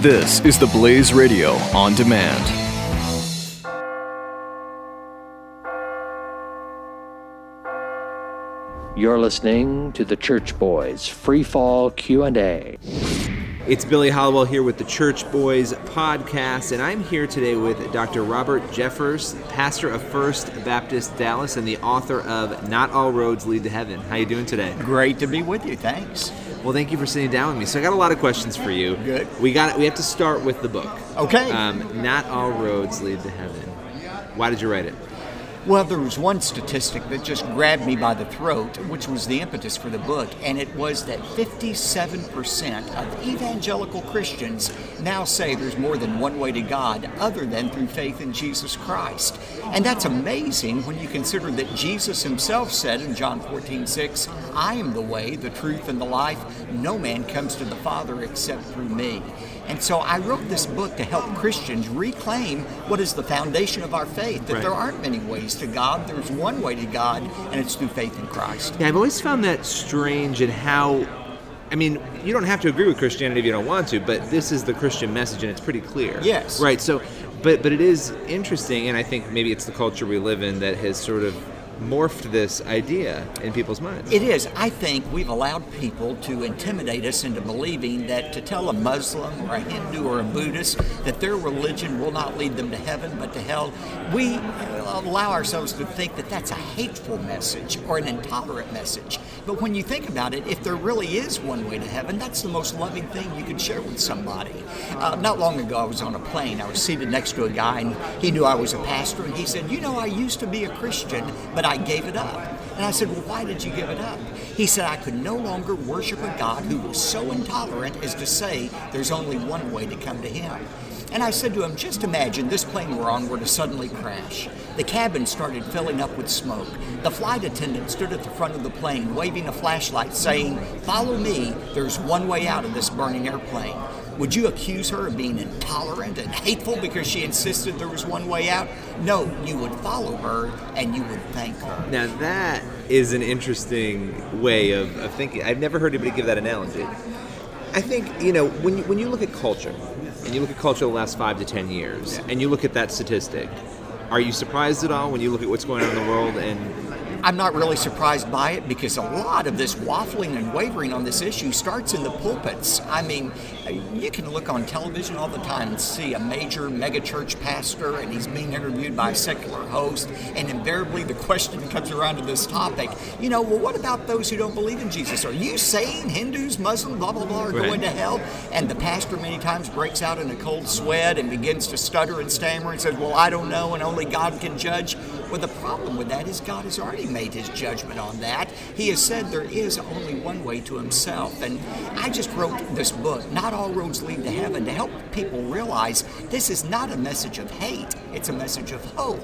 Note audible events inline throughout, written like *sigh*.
This is the Blaze Radio on demand. You're listening to the Church Boys Free Fall Q&A. It's Billy Hallowell here with the Church Boys podcast, and I'm here today with Dr. Robert Jeffress, pastor of First Baptist Dallas and the author of Not All Roads Lead to Heaven. How you doing today? Great to be with you. Thanks. Well, thank you for sitting down with me. So I got a lot of questions for you. Good. We got we have to start with the book. Okay. Um, Not All Roads Lead to Heaven. Why did you write it? Well, there was one statistic that just grabbed me by the throat, which was the impetus for the book, and it was that 57% of evangelical Christians now say there's more than one way to God other than through faith in Jesus Christ. And that's amazing when you consider that Jesus himself said in John 14, 6, I am the way, the truth, and the life. No man comes to the Father except through me. And so I wrote this book to help Christians reclaim what is the foundation of our faith that Right. there aren't many ways to God, there's one way to God, and it's through faith in Christ. Yeah, I've always found that strange in how. I mean, you don't have to agree with Christianity if you don't want to, but this is the Christian message, and it's pretty clear. Yes. Right. So, but but it is interesting, and I think maybe it's the culture we live in that has sort of morphed this idea in people's minds. It is. I think we've allowed people to intimidate us into believing that to tell a Muslim or a Hindu or a Buddhist that their religion will not lead them to heaven but to hell, we allow ourselves to think that that's a hateful message or an intolerant message. But when you think about it, if there really is one way to heaven, that's the most loving thing you could share with somebody. Uh, not long ago, I was on a plane. I was seated next to a guy, and he knew I was a pastor, and he said, You know, I used to be a Christian, but I gave it up. And I said, Well, why did you give it up? He said, I could no longer worship a God who was so intolerant as to say there's only one way to come to Him. And I said to him, just imagine this plane we're on were to suddenly crash. The cabin started filling up with smoke. The flight attendant stood at the front of the plane waving a flashlight saying, Follow me, there's one way out of this burning airplane. Would you accuse her of being intolerant and hateful because she insisted there was one way out? No, you would follow her and you would thank her. Now that is an interesting way of, of thinking. I've never heard anybody give that analogy. I think you know when you, when you look at culture, and you look at culture the last five to ten years, and you look at that statistic, are you surprised at all when you look at what's going on in the world and I'm not really surprised by it because a lot of this waffling and wavering on this issue starts in the pulpits. I mean, you can look on television all the time and see a major megachurch pastor and he's being interviewed by a secular host, and invariably the question *laughs* comes around to this topic. You know, well, what about those who don't believe in Jesus? Are you saying Hindus, Muslims, blah, blah, blah, are Right. going to hell? And the pastor many times breaks out in a cold sweat and begins to stutter and stammer and says, Well, I don't know, and only God can judge. Well, the problem with that is God has already made his judgment on that. He has said there is only one way to himself. And I just wrote this book, Not All Roads Lead to Heaven, to help people realize this is not a message of hate, it's a message of hope.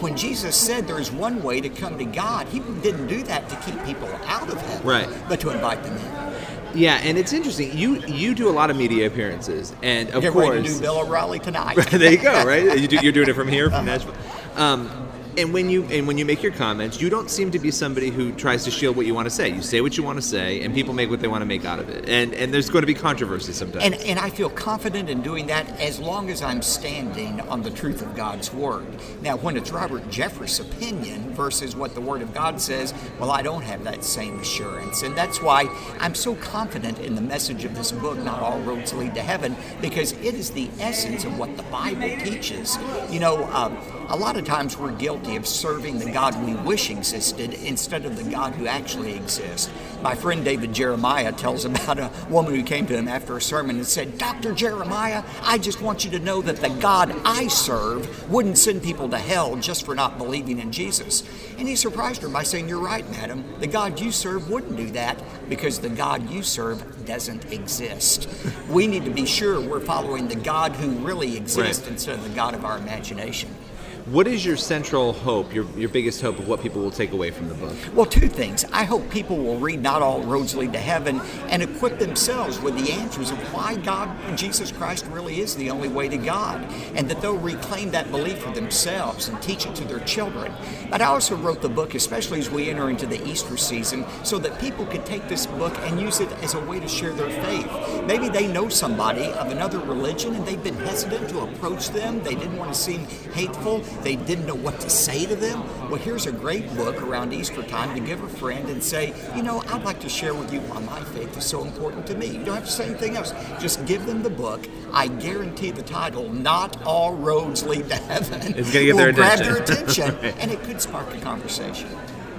When Jesus said there is one way to come to God, he didn't do that to keep people out of heaven, Right. but to invite them in. yeah, and it's interesting. You you do a lot of media appearances, and of Get course, ready to do Bill O'Reilly tonight. *laughs* there you go, right? You do, you're doing it from here, from Nashville. Um, and when you and when you make your comments, you don't seem to be somebody who tries to shield what you want to say. You say what you want to say, and people make what they want to make out of it. And and there's going to be controversy sometimes. And, and I feel confident in doing that as long as I'm standing on the truth of God's Word. Now, when it's Robert Jeffress' opinion versus what the Word of God says, well, I don't have that same assurance. And that's why I'm so confident in the message of this book, Not All Roads Lead to Heaven, because it is the essence of what the Bible teaches. You know, um, a lot of times we're guilty of serving the God we wish existed instead of the God who actually exists. My friend David Jeremiah tells about a woman who came to him after a sermon and said, Dr. Jeremiah, I just want you to know that the God I serve wouldn't send people to hell just for not believing in Jesus. And he surprised her by saying, You're right, madam. The God you serve wouldn't do that because the God you serve doesn't exist. We need to be sure we're following the God who really exists Right. instead of the God of our imagination. What is your central hope, your, your biggest hope of what people will take away from the book? Well, two things. I hope people will read Not All Roads Lead to Heaven and equip themselves with the answers of why God, and Jesus Christ, really is the only way to God, and that they'll reclaim that belief for themselves and teach it to their children. But I also wrote the book, especially as we enter into the Easter season, so that people could take this book and use it as a way to share their faith. Maybe they know somebody of another religion and they've been hesitant to approach them, they didn't want to seem hateful they didn't know what to say to them. Well, here's a great book around Easter time to give a friend and say, you know, I'd like to share with you why my faith is so important to me. You don't have to say anything else. Just give them the book. I guarantee the title, Not All Roads Lead to Heaven, it's going to get their attention. grab their attention, *laughs* and it could spark a conversation.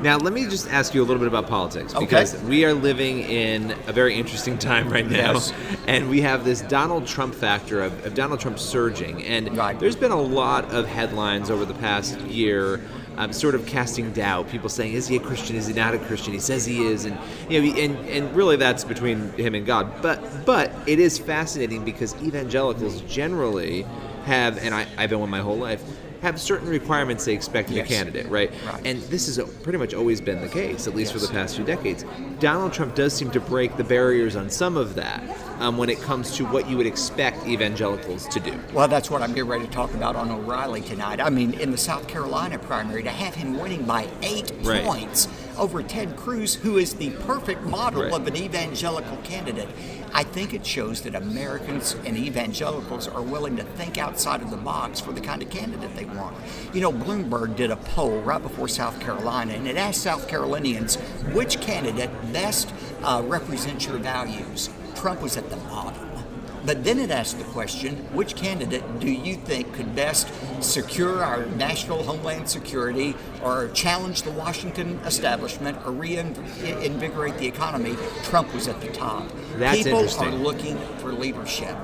Now, let me just ask you a little bit about politics because okay. we are living in a very interesting time right now. Yes. And we have this Donald Trump factor of, of Donald Trump surging. And right. there's been a lot of headlines over the past year. Um, sort of casting doubt. People saying, "Is he a Christian? Is he not a Christian?" He says he is, and you know, and and really that's between him and God. But but it is fascinating because evangelicals generally have, and I, I've been one my whole life, have certain requirements they expect in yes. a candidate, right? right? And this has pretty much always been the case, at least yes. for the past few decades. Donald Trump does seem to break the barriers on some of that um, when it comes to what you would expect evangelicals to do. Well, that's what I'm getting ready to talk about on O'Reilly tonight. I mean, in the South Carolina primary, to have him winning by eight right. points over Ted Cruz, who is the perfect model right. of an evangelical candidate. I think it shows that Americans and evangelicals are willing to think outside of the box for the kind of candidate they want. You know, Bloomberg did a poll right before South Carolina, and it asked South Carolinians which candidate best uh, represents your values. Trump was at the bottom. But then it asked the question which candidate do you think could best secure our national homeland security or challenge the Washington establishment or reinvigorate the economy? Trump was at the top. That's People are looking for leadership.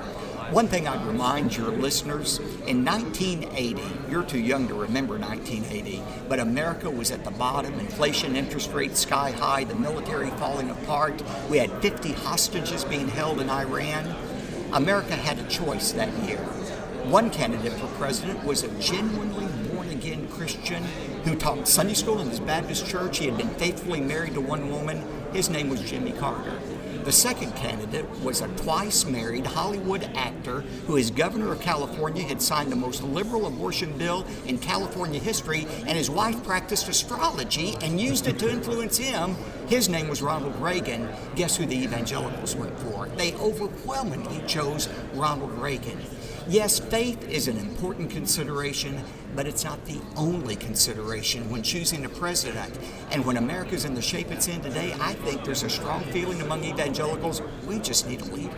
One thing I'd remind your listeners in 1980, you're too young to remember 1980, but America was at the bottom, inflation, interest rates sky high, the military falling apart. We had 50 hostages being held in Iran. America had a choice that year. One candidate for president was a genuinely born again Christian who taught Sunday school in his Baptist church. He had been faithfully married to one woman. His name was Jimmy Carter. The second candidate was a twice married Hollywood actor who, as governor of California, had signed the most liberal abortion bill in California history, and his wife practiced astrology and used it to influence him. His name was Ronald Reagan. Guess who the evangelicals went for? They overwhelmingly chose Ronald Reagan. Yes, faith is an important consideration, but it's not the only consideration when choosing a president. And when America's in the shape it's in today, I think there's a strong feeling among evangelicals we just need a leader.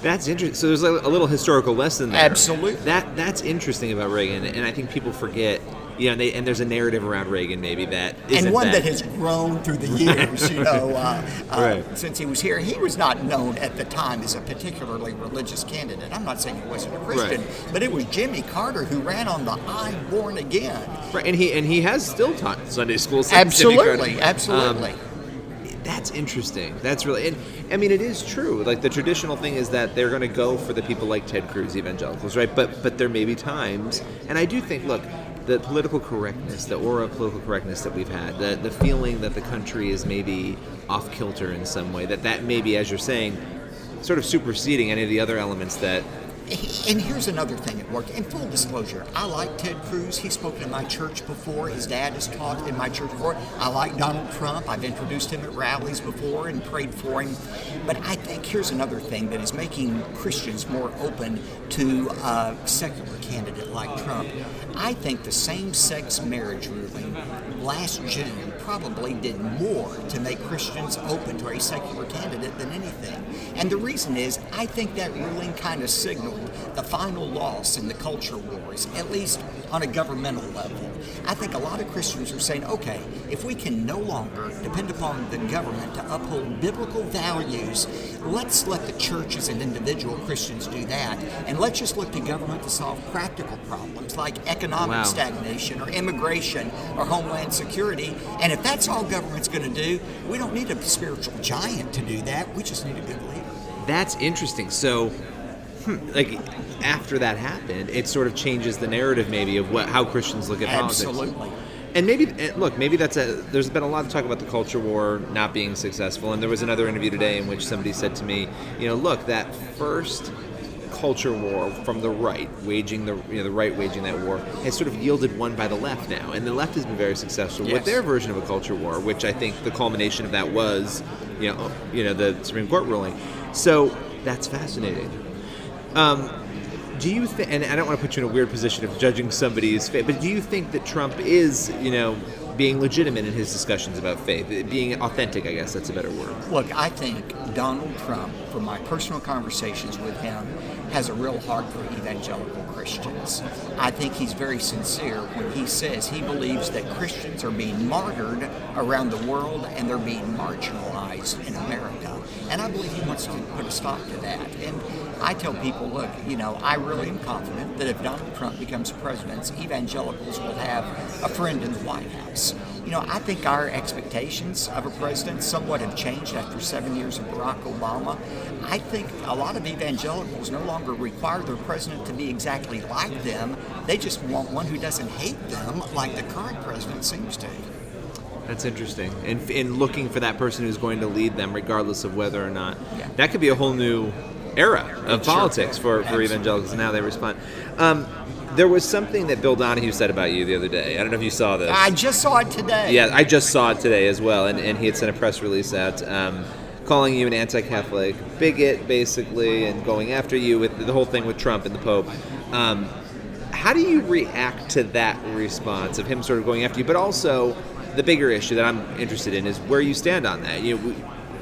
That's interesting. So there's a, a little historical lesson there. Absolutely. That that's interesting about Reagan, and I think people forget. You know, and, they, and there's a narrative around Reagan maybe that and one that. that has grown through the years. you know, *laughs* uh, uh, Right. since he was here, he was not known at the time as a particularly religious candidate. I'm not saying he wasn't a Christian, Right. but it was Jimmy Carter who ran on the "I'm born again." right, and he and he has still taught Sunday school. since Absolutely, absolutely. Um, that's interesting. That's really, and I mean, it is true. Like the traditional thing is that they're going to go for the people like Ted Cruz, evangelicals, right? But but there may be times, and I do think, look, the political correctness, the aura of political correctness that we've had, the the feeling that the country is maybe off kilter in some way, that that maybe, as you're saying, sort of superseding any of the other elements that And here's another thing at work. In full disclosure, I like Ted Cruz. He's spoken in my church before. His dad has taught in my church before. I like Donald Trump. I've introduced him at rallies before and prayed for him. But I think here's another thing that is making Christians more open to a secular candidate like Trump. I think the same-sex marriage ruling last June probably did more to make Christians open to a secular candidate than anything. And the reason is, I think that ruling kind of signaled the final loss in the culture wars, at least on a governmental level. I think a lot of Christians are saying, okay, if we can no longer depend upon the government to uphold biblical values, let's let the churches and individual Christians do that. And let's just look to government to solve practical problems like economic Wow. stagnation or immigration or homeland security. And if that's all government's going to do, we don't need a spiritual giant to do that. We just need a good leader. That's interesting. So, hmm, like after that happened, it sort of changes the narrative maybe of what how Christians look at politics. Absolutely. And maybe look, maybe that's a. There's been a lot of talk about the culture war not being successful, and there was another interview today in which somebody said to me, you know, look, that first culture war from the right, waging the you know the right waging that war, has sort of yielded one by the left now, and the left has been very successful with their version of a culture war, which I think the culmination of that was, you know, you know the Supreme Court ruling. So that's fascinating. Um, do you think? And I don't want to put you in a weird position of judging somebody's faith, but do you think that Trump is, you know, being legitimate in his discussions about faith, being authentic? I guess that's a better word. Look, I think Donald Trump, from my personal conversations with him, has a real heart for evangelical Christians. I think he's very sincere when he says he believes that Christians are being martyred around the world and they're being marginalized in America. And I believe he wants to put a stop to that. And I tell people, look, you know, I really am confident that if Donald Trump becomes president, evangelicals will have a friend in the White House. You know, I think our expectations of a president somewhat have changed after seven years of Barack Obama. I think a lot of evangelicals no longer require their president to be exactly like them. They just want one who doesn't hate them like the current president seems to. That's interesting. And in looking for that person who's going to lead them, regardless of whether or not, Yeah. that could be a whole new era of politics for, for evangelicals and how they respond. Um, there was something that Bill Donohue said about you the other day. I don't know if you saw this. I just saw it today. Yeah, I just saw it today as well, and, and he had sent a press release out um, calling you an anti-Catholic bigot, basically, and going after you with the whole thing with Trump and the Pope. Um, how do you react to that response of him sort of going after you, but also the bigger issue that I'm interested in is where you stand on that? You know,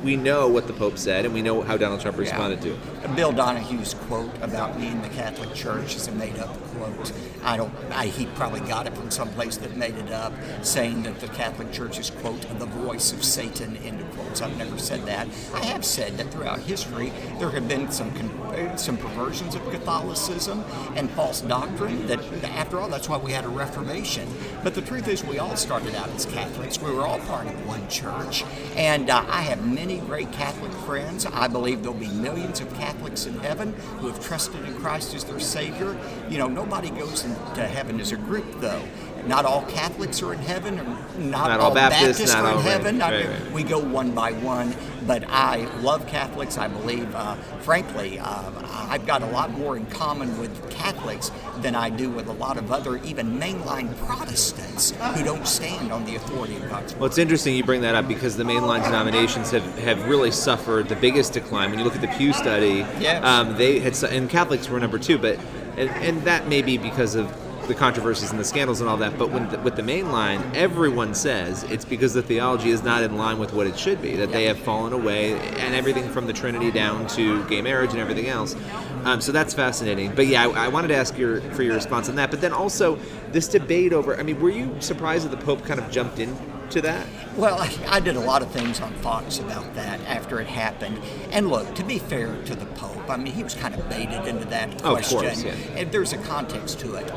we, know what the Pope said, and we know how Donald Trump responded to it. Bill Donohue's quote about me in the Catholic Church is a made-up quote. I don't. I, he probably got it from someplace that made it up, saying that the Catholic Church is quote the voice of Satan. End of quotes. I've never said that. I have said that throughout history there have been some con- some perversions of Catholicism and false doctrine. That after all, that's why we had a Reformation. But the truth is, we all started out as Catholics. We were all part of one church, and uh, I have many great Catholic friends. I believe there'll be millions of Catholics in heaven who have trusted in Christ as their Savior. You know, nobody goes into heaven as a group, though. Not all Catholics are in heaven, or not, Not all Baptists, Baptists not are in all- right, heaven. I mean, right. we go one by one, but I love Catholics. I believe, uh, frankly, uh, I've got a lot more in common with Catholics than I do with a lot of other, even mainline Protestants who don't stand on the authority of God's Well, it's interesting you bring that up because the mainline denominations have, have really suffered the biggest decline. When you look at the Pew study, Yes. um, they had and Catholics were number two, but and, and that may be because of the controversies and the scandals and all that. But when the, with the mainline, everyone says it's because the theology is not in line with what it should be. That they have fallen away, and everything from the Trinity down to gay marriage and everything else. Um, so that's fascinating. But yeah, I, I wanted to ask your for your response on that. But then also this debate over. I mean, were you surprised that the Pope kind of jumped in to that? Well, I, I did a lot of things on Fox about that after it happened. And look, to be fair to the Pope, I mean, he was kind of baited into that question. Oh, of course, yeah. And there's a context to it.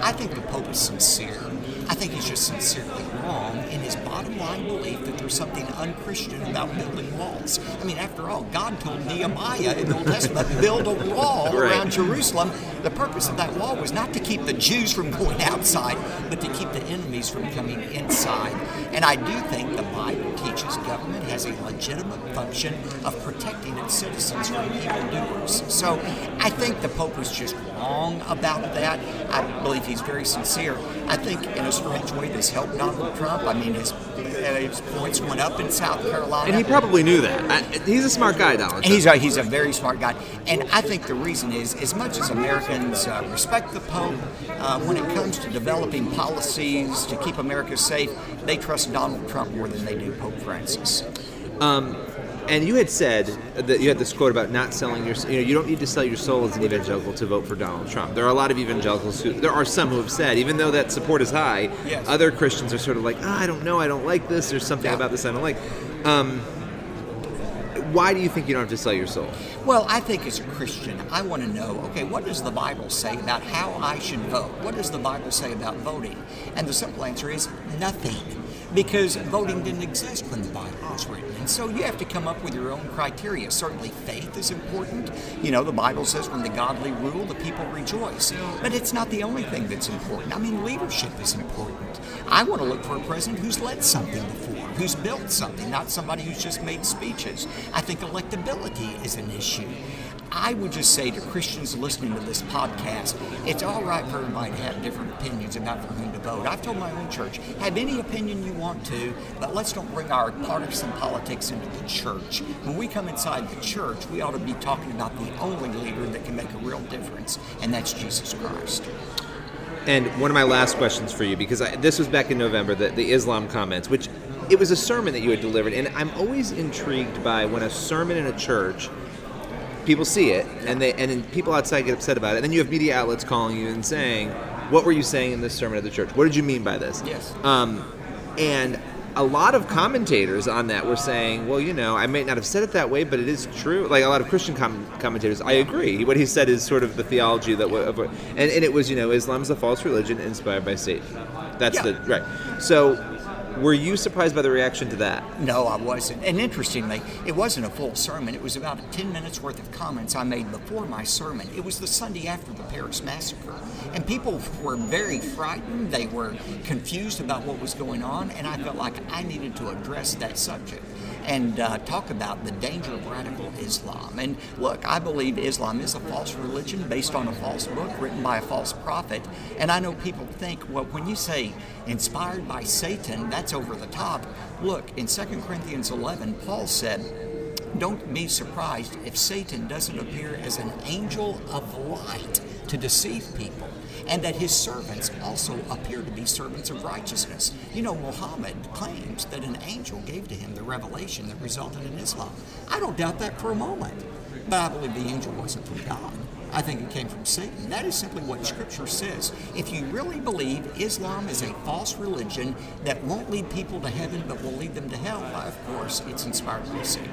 I think the Pope is sincere. I think he's just sincerely wrong in his bottom line belief that there's something unchristian about building walls. I mean, after all, God told Nehemiah in the Old Testament, to *laughs* build a wall Right. around Jerusalem. The purpose of that wall was not to keep the Jews from going *laughs* outside, but to keep the enemies from coming inside. And I do think the Bible teaches government has a legitimate function of protecting its citizens from evildoers. So I think the Pope was just wrong about that. I believe he's very sincere. I think in a strange way this helped Donald Trump. I mean, his, his points went up in South Carolina. And he probably knew that. I, he's a smart guy, Donald. Trump. He's a, he's a very smart guy. And I think the reason is, as much as Americans uh, respect the Pope, uh, when it comes to developing policies to keep America safe, they trust Donald Trump more than they do Pope Francis. And you had said that you had this quote about not selling your. You know, you don't need to sell your soul as an evangelical to vote for Donald Trump. There are a lot of evangelicals who. There are some who have said, even though that support is high, Yes. other Christians are sort of like, ah, I don't know, I don't like this. There's something Yeah. about this I don't like. Um, why do you think you don't have to sell your soul? Well, I think as a Christian, I want to know okay, what does the Bible say about how I should vote? What does the Bible say about voting? And the simple answer is nothing. Because voting didn't exist when the Bible was written. And so you have to come up with your own criteria. Certainly, faith is important. You know, the Bible says when the godly rule, the people rejoice. But it's not the only thing that's important. I mean, leadership is important. I want to look for a president who's led something before, who's built something, not somebody who's just made speeches. I think electability is an issue. I would just say to Christians listening to this podcast, it's all right for everybody to have different opinions about for whom to vote. I've told my own church, have any opinion you want to, but let's don't bring our partisan politics into the church. When we come inside the church, we ought to be talking about the only leader that can make a real difference, and that's Jesus Christ. And one of my last questions for you, because I, this was back in November, the, the Islam comments, which it was a sermon that you had delivered, and I'm always intrigued by when a sermon in a church people see it and they and then people outside get upset about it and then you have media outlets calling you and saying what were you saying in this sermon at the church? What did you mean by this? Yes. um, and a lot of commentators on that were saying well you know i may not have said it that way but it is true. Like a lot of christian com- commentators i agree. What he said is sort of the theology that of, and, and it was you know islam's a false religion inspired by satan. That's Yeah. the right. So were you surprised by the reaction to that No, I wasn't. And interestingly, it wasn't a full sermon. It was about 10 minutes worth of comments I made before my sermon. It was the Sunday after the Paris massacre. And people were very frightened. They were confused about what was going on. And I felt like I needed to address that subject and uh, talk about the danger of radical Islam. And look, I believe Islam is a false religion based on a false book written by a false prophet. And I know people think, well, when you say inspired by Satan, that's over the top. Look, in 2 Corinthians 11, Paul said, don't be surprised if Satan doesn't appear as an angel of light to deceive people, and that his servants also appear to be servants of righteousness. You know, Muhammad claims that an angel gave to him the revelation that resulted in Islam. I don't doubt that for a moment, but I believe the angel wasn't from God. I think it came from Satan. That is simply what Scripture says. If you really believe Islam is a false religion that won't lead people to heaven but will lead them to hell, why, of course, it's inspired by Satan.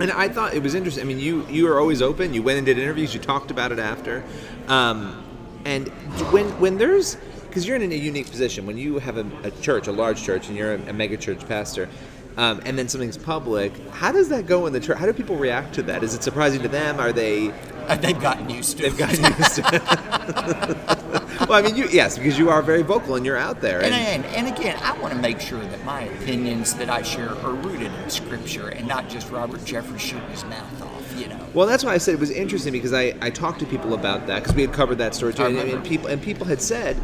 And I thought it was interesting. I mean, you you were always open. You went and did interviews. You talked about it after. Um, and when when there's because you're in a unique position when you have a, a church, a large church, and you're a, a mega church pastor. Um, and then something's public. How does that go in the church? How do people react to that? Is it surprising to them? Are they? Uh, they've gotten used to it. They've it. gotten used to it. *laughs* well, I mean, you yes, because you are very vocal and you're out there. And, And, and, and again, I want to make sure that my opinions that I share are rooted in Scripture and not just Robert his mouth off, you know. Well, that's why I said it was interesting because I, I talked to people about that because we had covered that story too, and, and people and people had said,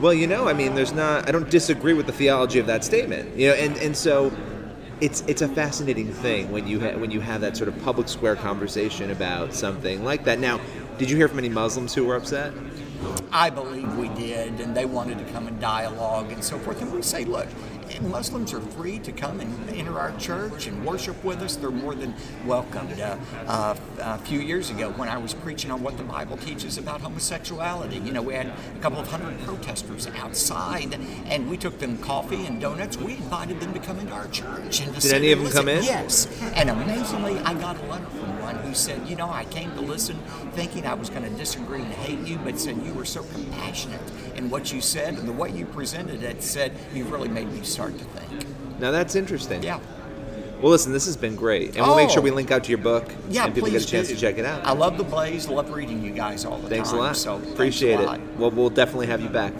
well, you know, I mean, there's not, I don't disagree with the theology of that statement, you know, and and so it's it's a fascinating thing when you ha- when you have that sort of public square conversation about something like that. Now, did you hear from any Muslims who were upset? I believe we did, and they wanted to come and dialogue and so forth. And we say, look, Muslims are free to come and enter our church and worship with us. They're more than welcomed. Uh, uh, a few years ago, when I was preaching on what the Bible teaches about homosexuality, you know, we had a couple of hundred protesters outside, and we took them coffee and donuts. We invited them to come into our church. And to Did any of them come in? Yes. And amazingly, I got a letter from one who said, you know, I came to listen thinking I was going to disagree and hate you, but said you were so compassionate in what you said and the way you presented it said you really made me start to think. Now that's interesting. Yeah. Well, listen, this has been great, and we'll make Oh. sure we oh. link out to your book, Yeah, and people get a chance do. to check it out. I love the Blaze. Love reading you guys all the time. Thanks a lot. So thanks Appreciate it. lot. Well, we'll definitely have you back.